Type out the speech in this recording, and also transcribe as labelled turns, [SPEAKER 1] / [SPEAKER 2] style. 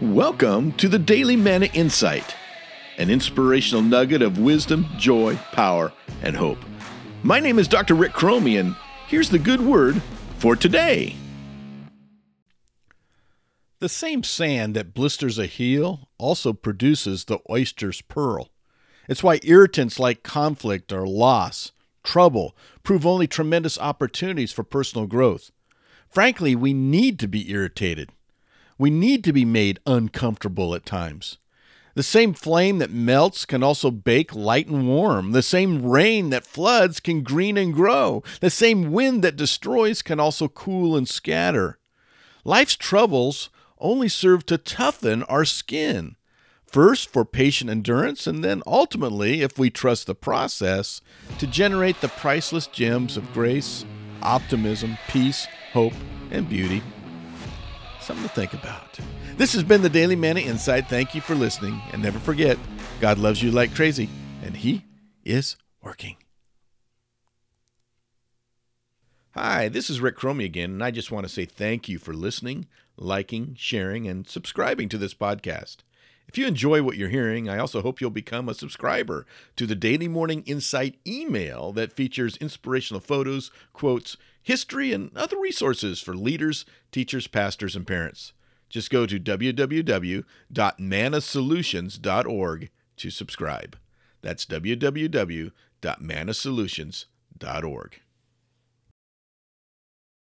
[SPEAKER 1] Welcome to the Daily Manna Insight, an inspirational nugget of wisdom, joy, power, and hope. My name is Dr. Rick Cromie, and here's the good word for today.
[SPEAKER 2] The same sand that blisters a heel also produces the oyster's pearl. It's why irritants like conflict or loss, trouble, prove only tremendous opportunities for personal growth. Frankly, we need to be irritated. We need to be made uncomfortable at times. The same flame that melts can also bake light and warm. The same rain that floods can green and grow. The same wind that destroys can also cool and scatter. Life's troubles only serve to toughen our skin. First, for patient endurance, and then ultimately, if we trust the process, to generate the priceless gems of grace, optimism, peace, hope, and beauty Something to think about. This has been the Daily Manna Insight. Thank you for listening. And never forget, God loves you like crazy, and He is working. Hi, this is Rick Cromie again, and I just want to say thank you for listening, liking, sharing, and subscribing to this podcast. If you enjoy what you're hearing, I also hope you'll become a subscriber to the Daily Manna Insight email that features inspirational photos, quotes, history, and other resources for leaders, teachers, pastors, and parents. Just go to www.mannasolutions.org to subscribe. That's www.mannasolutions.org.